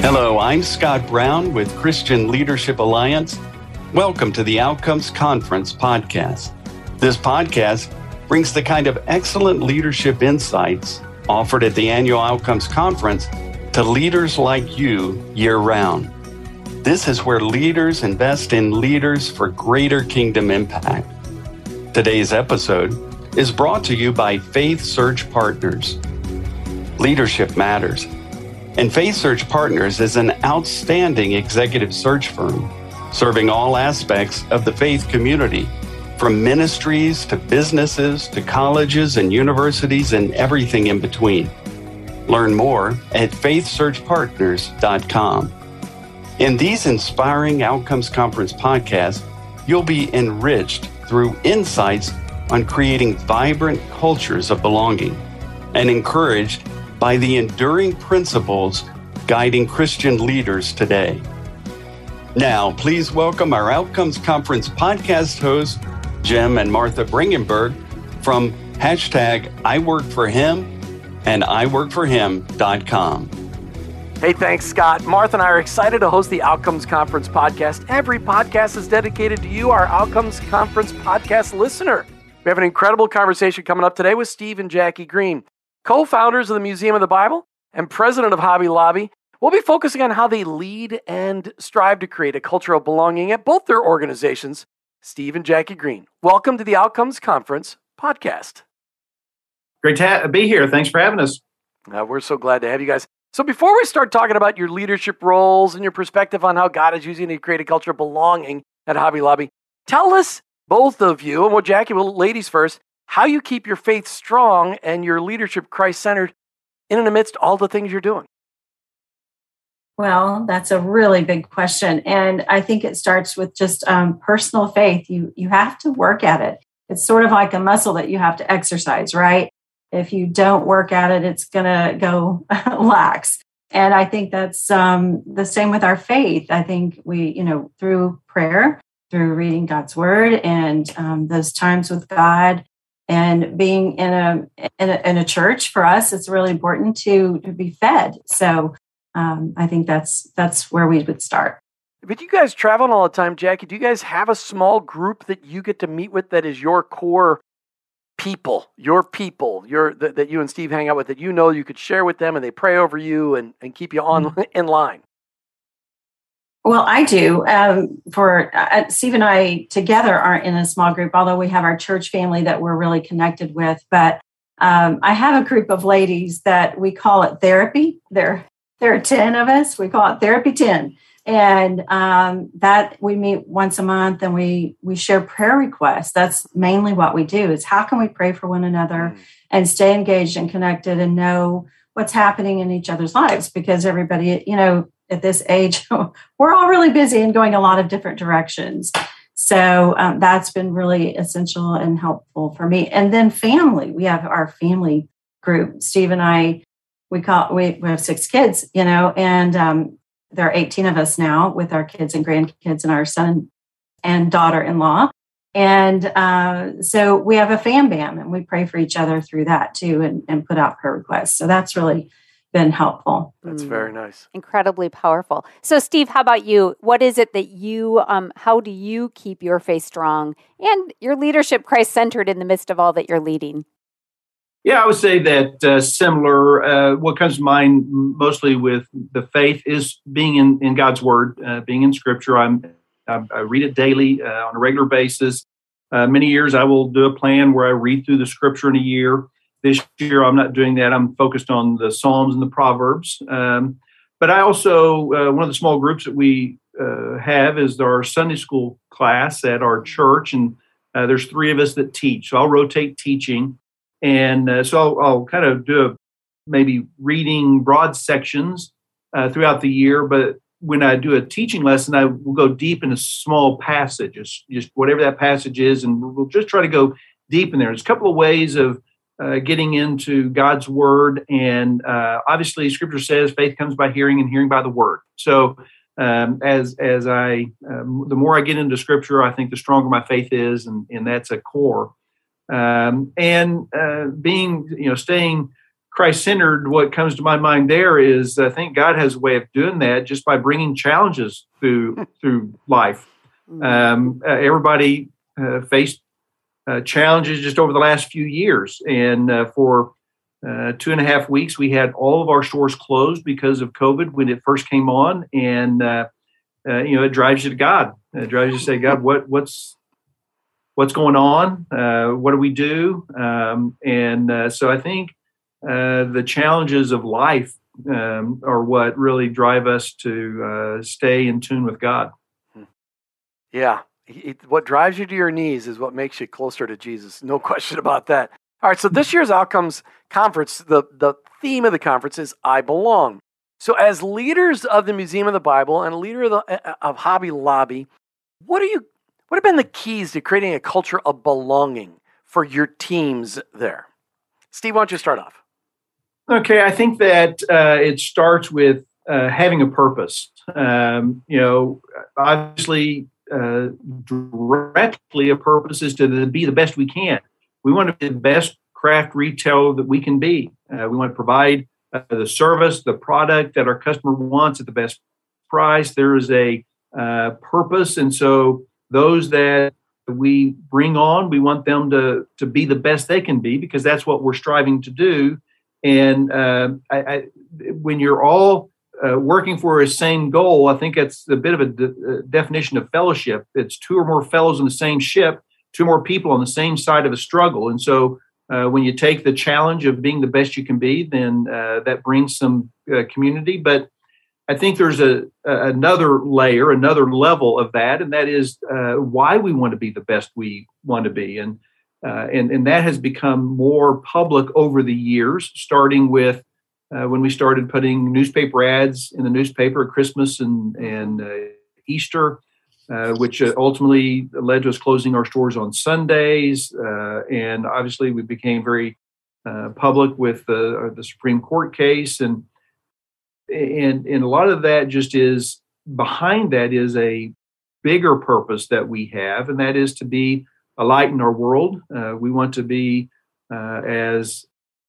Hello, I'm Scott Brown with Christian Leadership Alliance. Welcome to the Outcomes Conference podcast. This podcast brings the kind of excellent leadership insights offered at the annual Outcomes Conference to leaders like you year round. This is where leaders invest in leaders for greater kingdom impact. Today's episode is brought to you by Faith Search Partners. Leadership matters and Faith Search Partners is an outstanding executive search firm serving all aspects of the faith community, from ministries to businesses to colleges and universities and everything in between. Learn more at faithsearchpartners.com. In these inspiring Outcomes Conference podcasts, you'll be enriched through insights on creating vibrant cultures of belonging and encouraged by the enduring principles guiding Christian leaders today. Now, please welcome our Outcomes Conference podcast hosts, Jim and Martha Brangenberg from hashtag I work for him and iworkforhim.com. Hey, thanks, Scott. Martha and I are excited to host the Outcomes Conference podcast. Every podcast is dedicated to you, our Outcomes Conference podcast listener. We have an incredible conversation coming up today with Steve and Jackie Green co founders of the Museum of the Bible and president of Hobby Lobby, will be focusing on how they lead and strive to create a culture of belonging at both their organizations. Steve and Jackie Green, welcome to the Outcomes Conference podcast. Great to be here. Thanks for having us. Uh, we're so glad to have you guys. So, before we start talking about your leadership roles and your perspective on how God is using to create a culture of belonging at Hobby Lobby, tell us, both of you, and what Jackie, well, ladies first, how you keep your faith strong and your leadership Christ centered in and amidst all the things you're doing? Well, that's a really big question, and I think it starts with just um, personal faith. You you have to work at it. It's sort of like a muscle that you have to exercise, right? If you don't work at it, it's gonna go lax. And I think that's um, the same with our faith. I think we, you know, through prayer, through reading God's word, and um, those times with God, and being in a, in a, in a church for us it's really important to to be fed. So um, i think that's that's where we would start. But you guys travel all the time jackie. Do you guys have a small group that you get to meet with that is your core people your people your that, that you and steve hang out with that you know you could share with them and they pray over you and, and keep you on mm-hmm. in line well, I do. Um, for uh, Steve and I together aren't in a small group, although we have our church family that we're really connected with. But um, I have a group of ladies that we call it therapy. There, there are ten of us. We call it therapy ten, and um, that we meet once a month and we we share prayer requests. That's mainly what we do. Is how can we pray for one another mm. and stay engaged and connected and know what's happening in each other's lives because everybody, you know at this age, we're all really busy and going a lot of different directions. So um, that's been really essential and helpful for me. And then family, we have our family group. Steve and I, we call we, we have six kids, you know, and um, there are 18 of us now with our kids and grandkids and our son and daughter-in-law. And uh, so we have a fam bam and we pray for each other through that too and, and put out prayer requests. So that's really been helpful. That's mm. very nice. Incredibly powerful. So, Steve, how about you? What is it that you, um, how do you keep your faith strong and your leadership Christ centered in the midst of all that you're leading? Yeah, I would say that uh, similar. Uh, what comes to mind mostly with the faith is being in, in God's Word, uh, being in Scripture. I'm, I, I read it daily uh, on a regular basis. Uh, many years I will do a plan where I read through the Scripture in a year. This year, I'm not doing that. I'm focused on the Psalms and the Proverbs. Um, but I also, uh, one of the small groups that we uh, have is our Sunday school class at our church. And uh, there's three of us that teach. So I'll rotate teaching. And uh, so I'll, I'll, kind of do a, maybe reading broad sections uh, throughout the year. But when I do a teaching lesson, I will go deep in a small passage, just, just whatever that passage is. And we'll just try to go deep in there. There's a couple of ways of uh, getting into God's word. And uh, obviously, Scripture says faith comes by hearing, and hearing by the word. So, um, as as I um, the more I get into Scripture, I think the stronger my faith is, and and that's a core. Um, and uh, being you know staying Christ centered, what comes to my mind there is I think God has a way of doing that just by bringing challenges through through life. Mm-hmm. Um, uh, everybody uh, faced uh, challenges just over the last few years, and uh, for uh, two and a half weeks, we had all of our stores closed because of COVID when it first came on, and uh, you know it drives you to God. It drives you to say, God, what what's what's going on? what do we do? Um, and so I think uh, the challenges of life um, are what really drive us to uh, stay in tune with God. Yeah. It, what drives you to your knees is what makes you closer to Jesus. No question about that. All right. So this year's Outcomes Conference, the, the theme of the conference is I Belong. So, as leaders of the Museum of the Bible and a leader of, the, of Hobby Lobby, what are you? What have been the keys to creating a culture of belonging for your teams there? Steve, why don't you start off? Okay, I think that uh, it starts with uh, having a purpose. Um, you know, obviously, uh, directly a purpose is to be the best we can. We want to be the best craft retailer that we can be. Uh, we want to provide uh, the service, the product that our customer wants at the best price. There is a uh, purpose, and so those that we bring on, we want them to to be the best they can be because that's what we're striving to do. And uh, I, I, when you're all uh, working for a same goal, I think it's a bit of a, de- a definition of fellowship. It's two or more fellows in the same ship, two more people on the same side of a struggle. And so uh, when you take the challenge of being the best you can be, then uh, that brings some uh, community. But I think there's a, a, another layer, another level of that, and that is uh, why we want to be the best we want to be. And uh, and, and that has become more public over the years, starting with uh, when we started putting newspaper ads in the newspaper at Christmas and, and uh, Easter, uh, which uh, ultimately led to us closing our stores on Sundays. Uh, and obviously, we became very public with the, the Supreme Court case. And, and, and a lot of that just is behind that is a bigger purpose that we have, and that is to be a light in our world. Uh, we want to be uh, as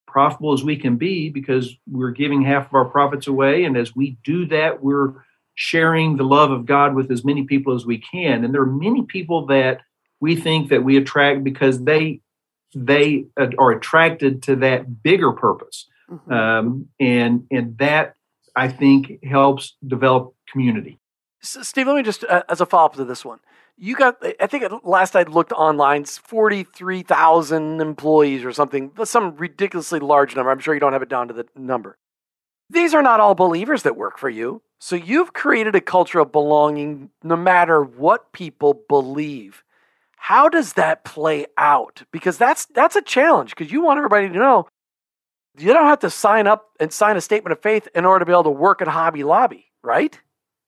profitable as we can be because we're giving half of our profits away. And as we do that, we're sharing the love of God with as many people as we can. And there are many people that we think that we attract because they they are attracted to that bigger purpose, mm-hmm. um, and and that I think helps develop community. So Steve, let me just uh, as a follow up to this one you got i think last i looked online 43000 employees or something. Some ridiculously large number. I'm sure you don't have it down to the number. These are not all believers that work for you. So you've created a culture of belonging no matter what people believe. How does that play out? Because that's that's a challenge because you want everybody to know you don't have to sign up and sign a statement of faith in order to be able to work at hobby lobby right?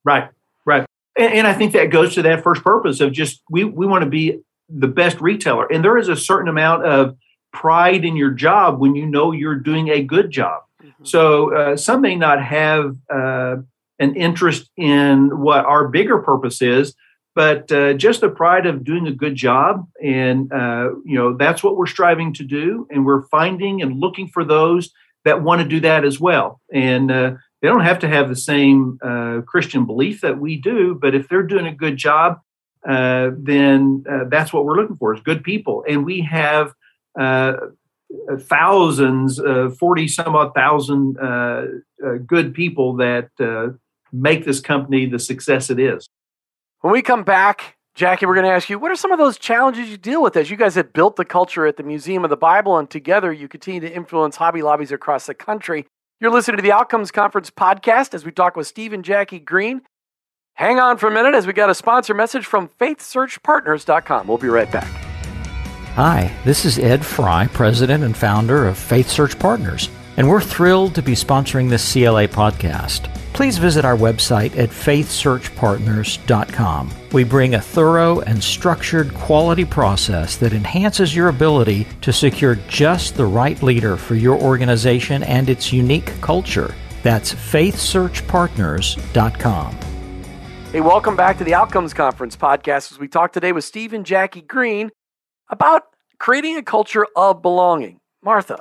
Right right and, and I think that goes to that first purpose of just we we want to be the best retailer, and there is a certain amount of pride in your job when you know you're doing a good job. Mm-hmm. So uh, some may not have uh, an interest in what our bigger purpose is, but uh, just the pride of doing a good job, and uh, you know that's what we're striving to do, and we're finding and looking for those that want to do that as well. And uh, they don't have to have the same uh, Christian belief that we do, but if they're doing a good job, uh, then uh, that's what we're looking for is good people. And we have uh, thousands, uh, 40 some odd thousand uh, good people that make this company the success it is. When we come back, Jackie, we're going to ask you, what are some of those challenges you deal with as you guys have built the culture at the Museum of the Bible and together you continue to influence hobby lobbies across the country? You're listening to the Outcomes Conference podcast as we talk with Steve and Jackie Green. Hang on for a minute as we got a sponsor message from faithsearchpartners.com. We'll be right back. Hi, this is Ed Fry, president and founder of Faith Search Partners, and we're thrilled to be sponsoring this CLA podcast please visit our website at faithsearchpartners.com. We bring a thorough and structured quality process that enhances your ability to secure just the right leader for your organization and its unique culture. That's faithsearchpartners.com. Hey, welcome back to the Outcomes Conference podcast as we talk today with Steve and Jackie Green about creating a culture of belonging. Martha,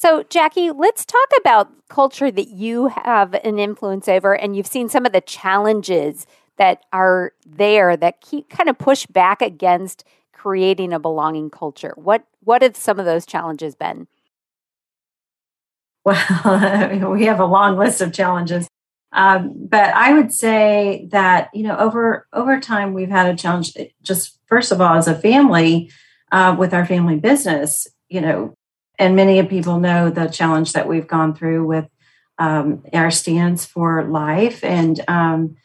So, Jackie, let's talk about culture that you have an influence over, and you've seen some of the challenges that are there that keep kind of push back against creating a belonging culture. What what have some of those challenges been? Well, we have a long list of challenges, um, but I would say that you know over over time we've had a challenge. Just first of all, as a family, uh, with our family business, you know, and many of people know the challenge that we've gone through with um, our stance for life and um,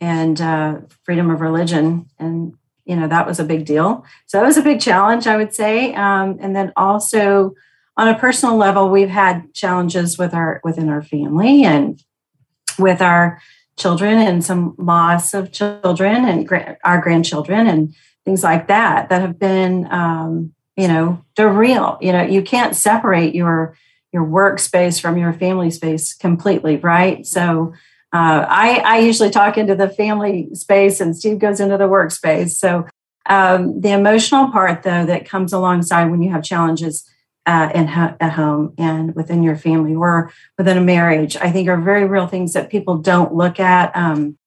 and uh, freedom of religion, and you know that was a big deal. So that was a big challenge, I would say. Um, and then also on a personal level, we've had challenges with our within our family and with our children and some loss of children and gra- our grandchildren and things like that that have been um, you know they're real you know you can't separate your your workspace from your family space completely right so uh, I, I usually talk into the family space and steve goes into the workspace so um, the emotional part though that comes alongside when you have challenges uh, in ha- at home and within your family or within a marriage, I think are very real things that people don't look at. Um,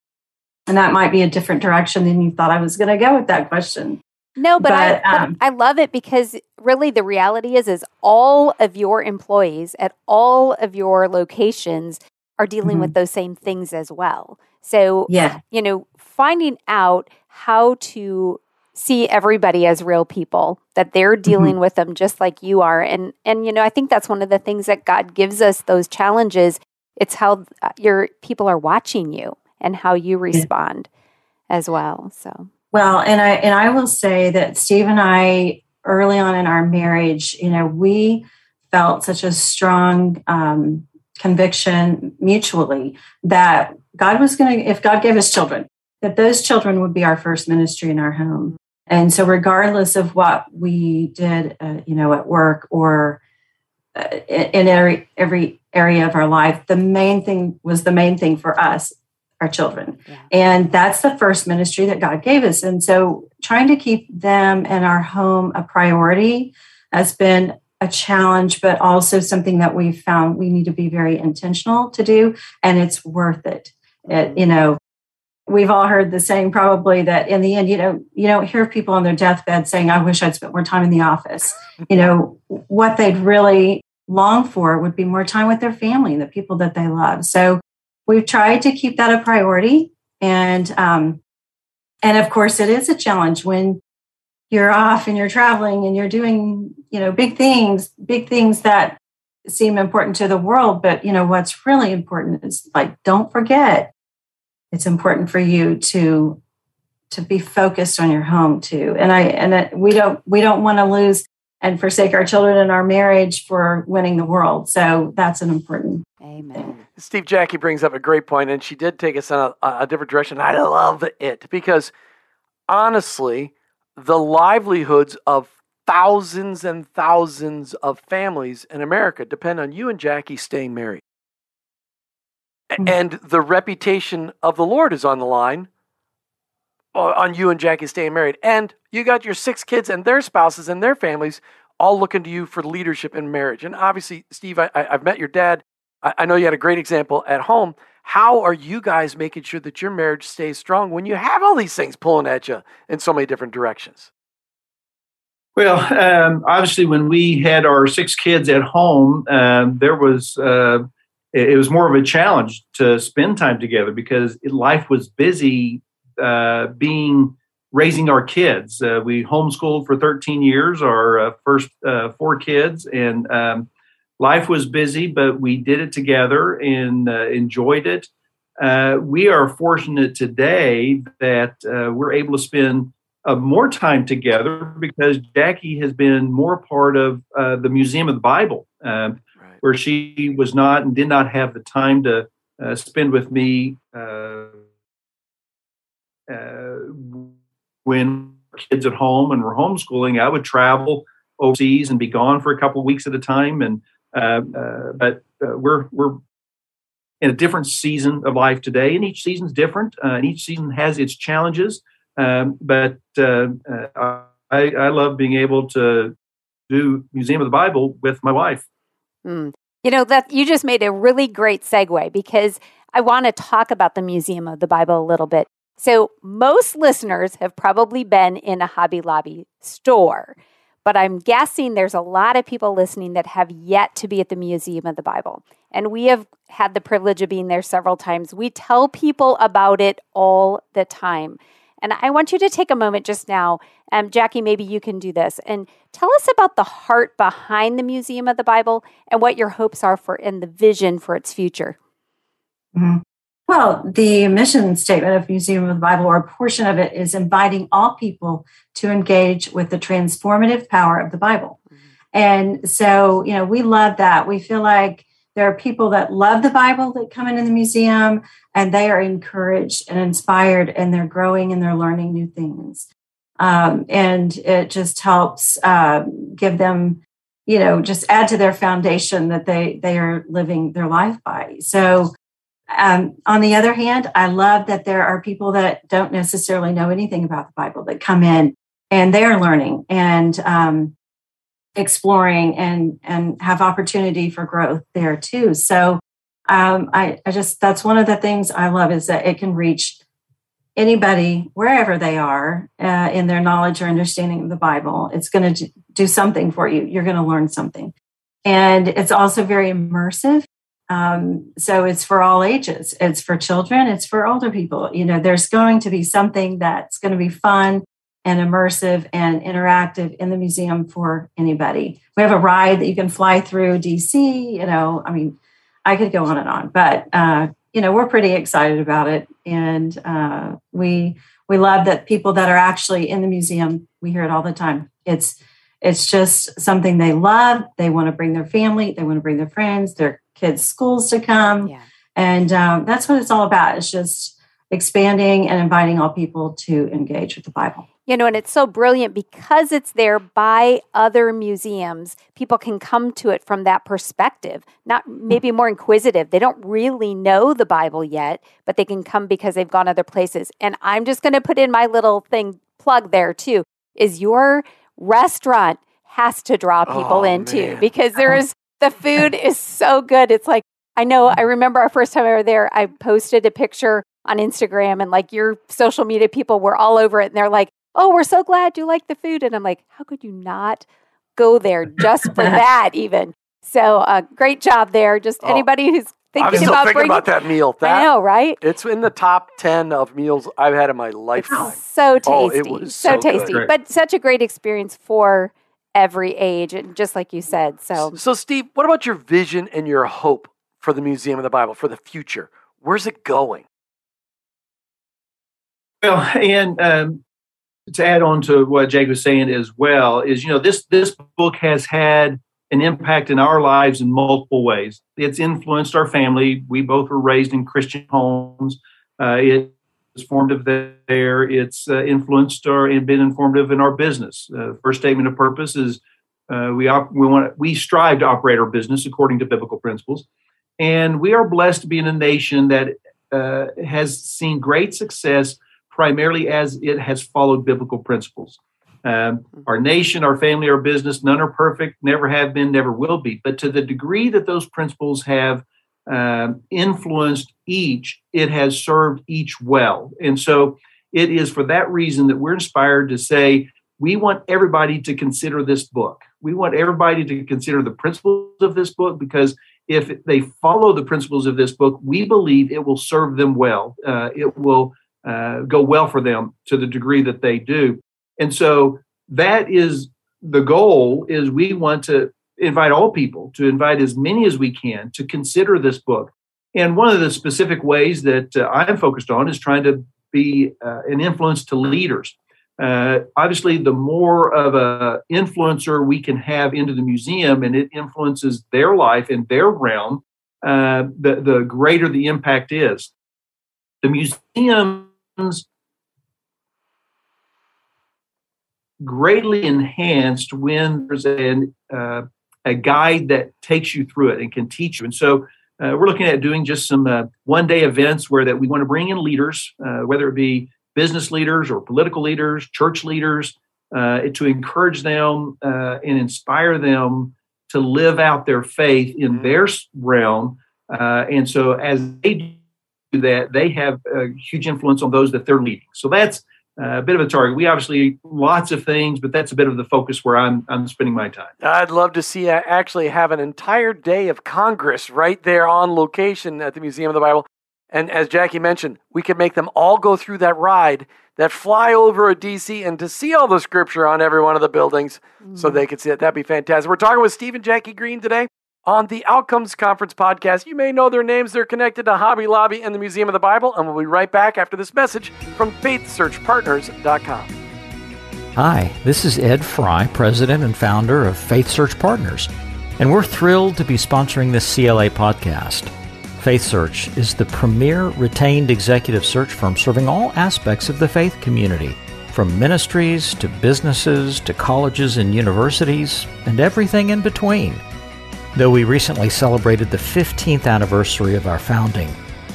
and that might be a different direction than you thought I was going to go with that question. No, but, but, I, um, but I love it because really the reality is is all of your employees at all of your locations are dealing mm-hmm. with those same things as well. So, yeah. you know, finding out how to see everybody as real people that they're mm-hmm. dealing mm-hmm. with them just like you are and and you know i think that's one of the things that god gives us those challenges it's how uh, your people are watching you and how you respond yeah. as well so well and i and i will say that steve and i early on in our marriage you know we felt such a strong um, conviction mutually that god was going to if god gave us children that those children would be our first ministry in our home. And so, regardless of what we did, uh, you know, at work or uh, in every every area of our life, the main thing was the main thing for us, our children, yeah. and that's the first ministry that God gave us. And so, trying to keep them and our home a priority has been a challenge, but also something that we've found we need to be very intentional to do, and it's worth it. it you know, we've all heard the saying probably that in the end you know you don't hear people on their deathbed saying i wish i'd spent more time in the office mm-hmm. you know what they'd really long for would be more time with their family and the people that they love so we've tried to keep that a priority and um and of course it is a challenge when you're off and you're traveling and you're doing you know big things big things that seem important to the world. But you know what's really important is like don't forget it's important for you to to be focused on your home too. And i and we don't we don't want to lose and forsake our children and our marriage for winning the world. So that's an important amen steve jackie brings up a great point and she did take us in a, a different direction i love it because honestly the livelihoods of thousands and thousands of families in america depend on you and jackie staying married mm-hmm. and the reputation of the Lord is on the line on you and Jackie staying married. And you got your six kids and their spouses and their families all looking to you for leadership in marriage. And obviously, Steve, I, have met your dad. I, know you had a great example at home. How are you guys making sure that your marriage stays strong when you have all these things pulling at you in so many different directions? Well, um, obviously, when we had our six kids at home, um, there was uh, it was more of a challenge to spend time together because life was busy uh, being raising our kids. Uh, we homeschooled for 13 years, our uh, first uh, four kids, and um, life was busy, but we did it together and uh, enjoyed it. Uh, we are fortunate today that we're able to spend more time together because Jackie has been more part of the Museum of the Bible. Um, where she was not and did not have the time to uh, spend with me uh, uh, when kids at home and we're homeschooling. I would travel overseas and be gone for a couple of weeks at a time. And uh, uh, but uh, we're we're in a different season of life today, and each season's different, and each season has its challenges. Um, but I, I love being able to do Museum of the Bible with my wife Mm. You know, that you just made a really great segue because I want to talk about the Museum of the Bible a little bit. So, most listeners have probably been in a Hobby Lobby store, but I'm guessing there's a lot of people listening that have yet to be at the Museum of the Bible. And we have had the privilege of being there several times. We tell people about it all the time. And I want you to take a moment just now. Um, Jackie, maybe you can do this and tell us about the heart behind the Museum of the Bible and what your hopes are for and the vision for its future. Mm-hmm. Well, the mission statement of Museum of the Bible, or a portion of it, is inviting all people to engage with the transformative power of the Bible. Mm-hmm. And so, you know, we love that. We feel like there are people that love the Bible that come into the museum and they are encouraged and inspired and they're growing and they're learning new things. Um, and it just helps uh, give them, you know, just add to their foundation that they they are living their life by. So um, on the other hand, I love that there are people that don't necessarily know anything about the Bible that come in and they're learning and um, exploring and and have opportunity for growth there too. So um, I, I just that's one of the things I love is that it can reach anybody wherever they are uh, in their knowledge or understanding of the Bible. It's going to do something for you. You're going to learn something, and it's also very immersive. Um, so it's for all ages. It's for children. It's for older people. You know, there's going to be something that's going to be fun and immersive and interactive in the museum for anybody. We have a ride that you can fly through DC. You know, I mean, I could go on and on, but uh, you know, we're pretty excited about it, and uh, we we love that people that are actually in the museum. We hear it all the time. It's it's just something they love. They want to bring their family. They want to bring their friends, their kids' schools to come, yeah. and um, that's what it's all about. It's just expanding and inviting all people to engage with the Bible. You know, and it's so brilliant because it's there by other museums. People can come to it from that perspective, not maybe more inquisitive. They don't really know the Bible yet, but they can come because they've gone other places. And I'm just going to put in my little thing plug there too is your restaurant has to draw people oh, in man. too because there is the food is so good. It's like I know I remember our first time I were there, I posted a picture on Instagram and like your social media people were all over it and they're like, oh, we're so glad you like the food. And I'm like, how could you not go there just for that, even? So, uh, great job there. Just oh, anybody who's thinking I'm still about thinking bringing, about that meal. That, I know, right? It's in the top ten of meals I've had in my lifetime. so tasty, oh, it was so, so tasty, but such a great experience for every age, and just like you said. So, so Steve, what about your vision and your hope for the Museum of the Bible for the future? Where's it going? Well, and um, to add on to what Jake was saying as well is, you know, this this book has had an impact in our lives in multiple ways. It's influenced our family. We both were raised in Christian homes. Uh, it's formative there. It's uh, influenced or been informative in our business. Uh, first statement of purpose is uh, we op- we want we strive to operate our business according to biblical principles, and we are blessed to be in a nation that uh, has seen great success primarily as it has followed biblical principles. Um, our nation, our family, our business, none are perfect, never have been, never will be. But to the degree that those principles have um, influenced each, it has served each well. And so it is for that reason that we're inspired to say, we want everybody to consider this book. We want everybody to consider the principles of this book because if they follow the principles of this book, we believe it will serve them well. Uh, it will uh, go well for them to the degree that they do. And so that is the goal is we want to invite all people to invite as many as we can to consider this book. And one of the specific ways that uh, I'm focused on is trying to be uh, an influence to leaders. Uh, obviously, the more of a influencer we can have into the museum, and it influences their life and their realm, uh, the the greater the impact is. The museum's greatly enhanced when there's an, uh, a guide that takes you through it and can teach you. And so uh, we're looking at doing just some uh, one day events where that we want to bring in leaders, uh, whether it be business leaders or political leaders, church leaders, uh, to encourage them uh, and inspire them to live out their faith in mm-hmm. their realm. Uh, and so as they do that, they have a huge influence on those that they're leading. So that's uh, a bit of a target. We obviously lots of things, but that's a bit of the focus where I'm I'm spending my time. I'd love to see uh, actually have an entire day of Congress right there on location at the Museum of the Bible. And as Jackie mentioned, we could make them all go through that ride that fly over a DC and to see all the scripture on every one of the buildings mm-hmm. so they could see it. That'd be fantastic. We're talking with Steve and Jackie Green today on the Outcomes Conference podcast. You may know their names. They're connected to Hobby Lobby and the Museum of the Bible. And we'll be right back after this message from FaithSearchPartners.com. Hi, this is Ed Fry, President and founder of Faith Search Partners. And we're thrilled to be sponsoring this CLA podcast. Faith Search is the premier retained executive search firm serving all aspects of the faith community, from ministries to businesses to colleges and universities, and everything in between. Though we recently celebrated the 15th anniversary of our founding,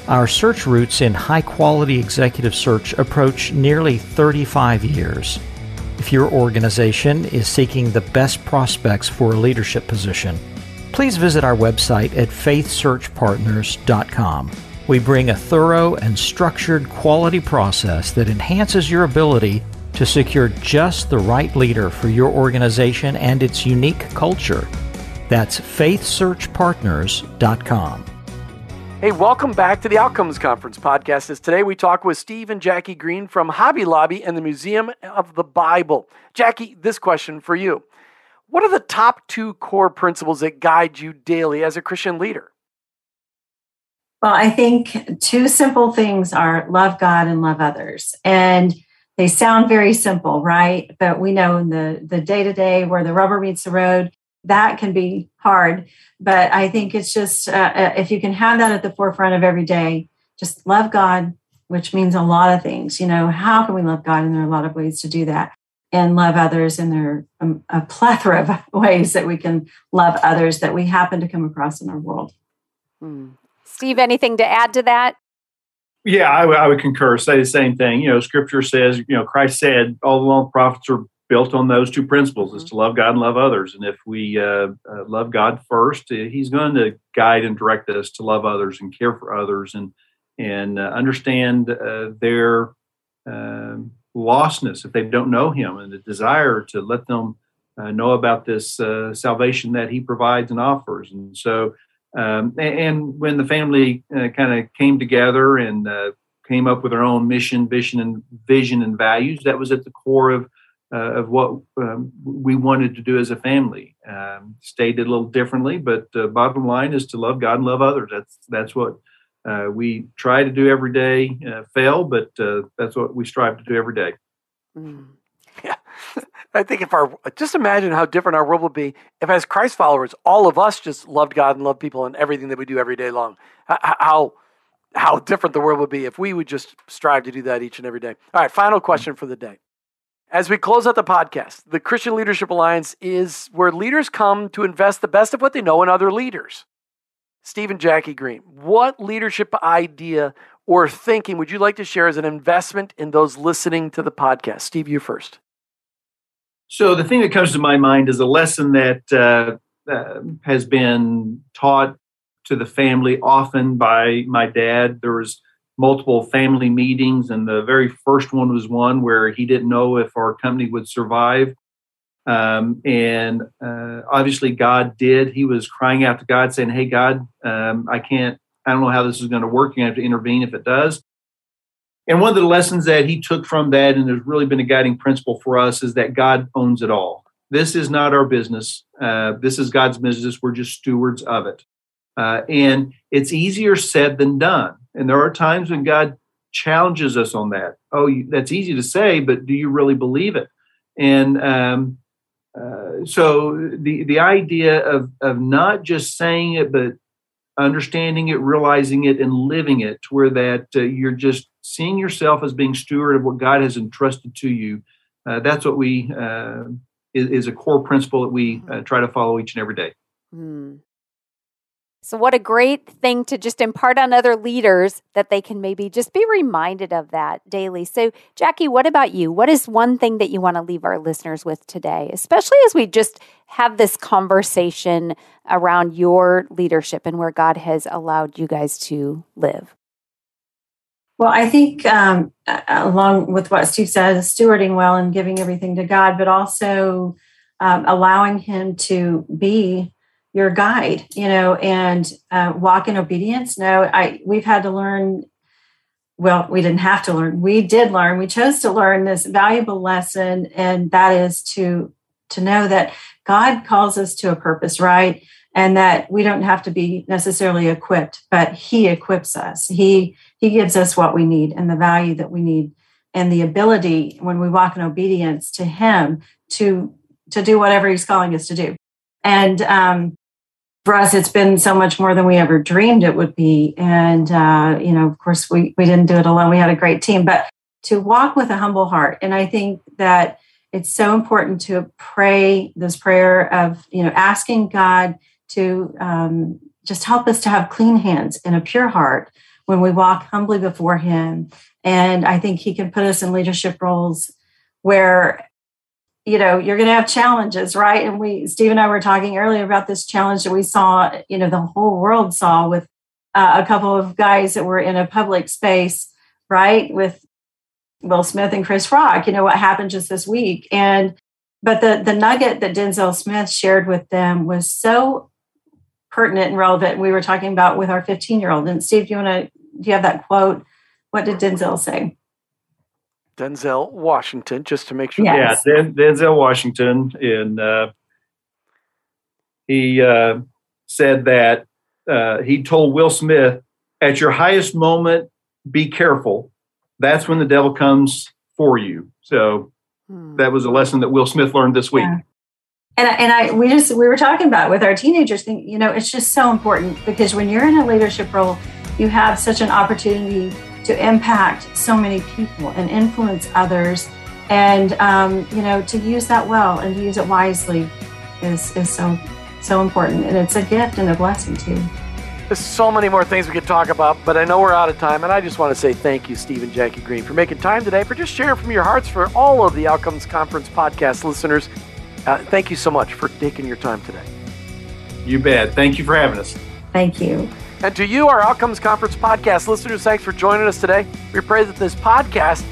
our search roots in high quality executive search approach nearly 35 years. If your organization is seeking the best prospects for a leadership position, please visit our website at faithsearchpartners.com. We bring a thorough and structured quality process that enhances your ability to secure just the right leader for your organization and its unique culture. That's faithsearchpartners.com. Hey, welcome back to the Outcomes Conference podcast. As today we talk with Steve and Jackie Green from Hobby Lobby and the Museum of the Bible. Jackie, this question for you. What are the top two core principles that guide you daily as a Christian leader? Well, I think two simple things are love God and love others. And they sound very simple, right? But we know in the the day to day where the rubber meets the road, that can be hard. But I think it's just uh, uh, if you can have that at the forefront of every day, just love God, which means a lot of things. You know, how can we love God? And there are a lot of ways to do that. And love others, and there are um, a plethora of ways that we can love others that we happen to come across in our world. Hmm. Steve, anything to add to that? Yeah, I, w- I would concur. Say the same thing. You know, Scripture says, you know, Christ said, all the long prophets are built on those two principles is mm-hmm. to love God and love others. And if we uh, uh, love God first, uh, He's going to guide and direct us to love others and care for others and and uh, understand uh, their um, lostness if they don't know Him and the desire to let them uh, know about this salvation that He provides and offers. And so, um, and when the family kind of came together and came up with their own mission, vision, and vision and values, that was at the core of uh, of what um, we wanted to do as a family. Um, stated a little differently, but uh, bottom line is to love God and love others. That's that's what uh, we try to do every day. Uh, fail, but uh, that's what we strive to do every day. Mm. Yeah, I think if our just imagine how different our world would be if, as Christ followers, all of us just loved God and loved people and everything that we do every day long. How how different the world would be if we would just strive to do that each and every day. All right, final question for the day. As we close out the podcast, the Christian Leadership Alliance is where leaders come to invest the best of what they know in other leaders. Steve and Jackie Green, what leadership idea or thinking would you like to share as an investment in those listening to the podcast? Steve, you first. So, the thing that comes to my mind is a lesson that uh, uh, has been taught to the family often by my dad. There was multiple family meetings, and the very first one was one where he didn't know if our company would survive. Um, and uh, obviously, God did. He was crying out to God, saying, "Hey, God, um, I can't. I don't know how this is going to work. You have to intervene if it does." And one of the lessons that he took from that, and has really been a guiding principle for us, is that God owns it all. This is not our business. Uh, this is God's business. We're just stewards of it. Uh, and it's easier said than done. And there are times when God challenges us on that. Oh, that's easy to say, but do you really believe it? And um, uh, so the the idea of of not just saying it, but understanding it, realizing it, and living it, to where that uh, you're just seeing yourself as being steward of what God has entrusted to you. Uh, that's what we uh, is, is, a core principle that we uh, try to follow each and every day. Mm. So, what a great thing to just impart on other leaders that they can maybe just be reminded of that daily. So, Jackie, what about you? What is one thing that you want to leave our listeners with today, especially as we just have this conversation around your leadership and where God has allowed you guys to live? Well, I think um, along with what Steve said, stewarding well and giving everything to God, but also um, allowing Him to be your guide, you know, and uh, walk in obedience. No, I we've had to learn. Well, we didn't have to learn. We did learn. We chose to learn this valuable lesson, and that is to to know that God calls us to a purpose, right? And that we don't have to be necessarily equipped, but He equips us. He He gives us what we need and the value that we need, and the ability when we walk in obedience to Him to to do whatever He's calling us to do. And um, for us, it's been so much more than we ever dreamed it would be. And, uh, you know, of course, we, we didn't do it alone. We had a great team, but to walk with a humble heart. And I think that it's so important to pray this prayer of, you know, asking God to um, just help us to have clean hands and a pure heart when we walk humbly before Him. And I think He can put us in leadership roles where you know you're going to have challenges right? And we steve and i were talking earlier about this challenge that we saw you know the whole world saw with uh, a couple of guys that were in a public space right with will smith and chris rock you know what happened just this week. And but the the nugget that denzel smith shared with them was so pertinent and relevant. We were talking about with our 15 year old and steve do you want to do you have that quote? What did denzel say Denzel Washington, just to make sure. Yes. Yeah, Den- Denzel Washington, and uh, he uh, said that uh, he told Will Smith, "At your highest moment, be careful. That's when the devil comes for you." So hmm. that was a lesson that Will Smith learned this week. Yeah. And, and I we just we were talking about with our teenagers thing you know it's just so important because when you're in a leadership role you have such an opportunity to impact so many people and influence others and um, you know to use that well and to use it wisely is is so so important and it's a gift and a blessing too there's so many more things we could talk about, but I know we're out of time, and I just want to say thank you, Steve and Jackie Green, for making time today, for just sharing from your hearts for all of the Outcomes Conference podcast listeners. Uh, thank you so much for taking your time today. You bet. Thank you for having us. Thank you. And to you, our Outcomes Conference podcast listeners, thanks for joining us today. We pray that this podcast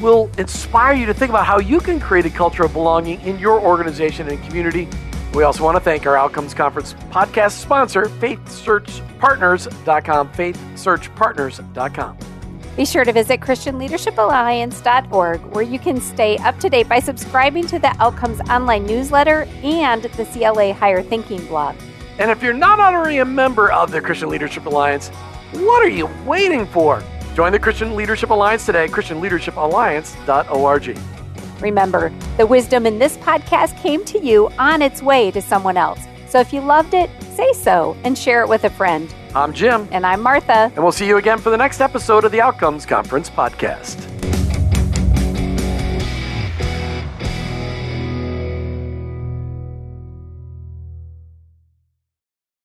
will inspire you to think about how you can create a culture of belonging in your organization and community. We also want to thank our Outcomes Conference podcast sponsor, FaithSearchPartners.com, FaithSearchPartners.com. Be sure to visit ChristianLeadershipAlliance.org, where you can stay up to date by subscribing to the Outcomes online newsletter and the CLA Higher Thinking blog. And if you're not already a member of the Christian Leadership Alliance, what are you waiting for? Join the Christian Leadership Alliance today, ChristianLeadershipAlliance.org. Remember, the wisdom in this podcast came to you on its way to someone else. So if you loved it, say so and share it with a friend. I'm Jim. And I'm Martha. And we'll see you again for the next episode of the Outcomes Conference podcast.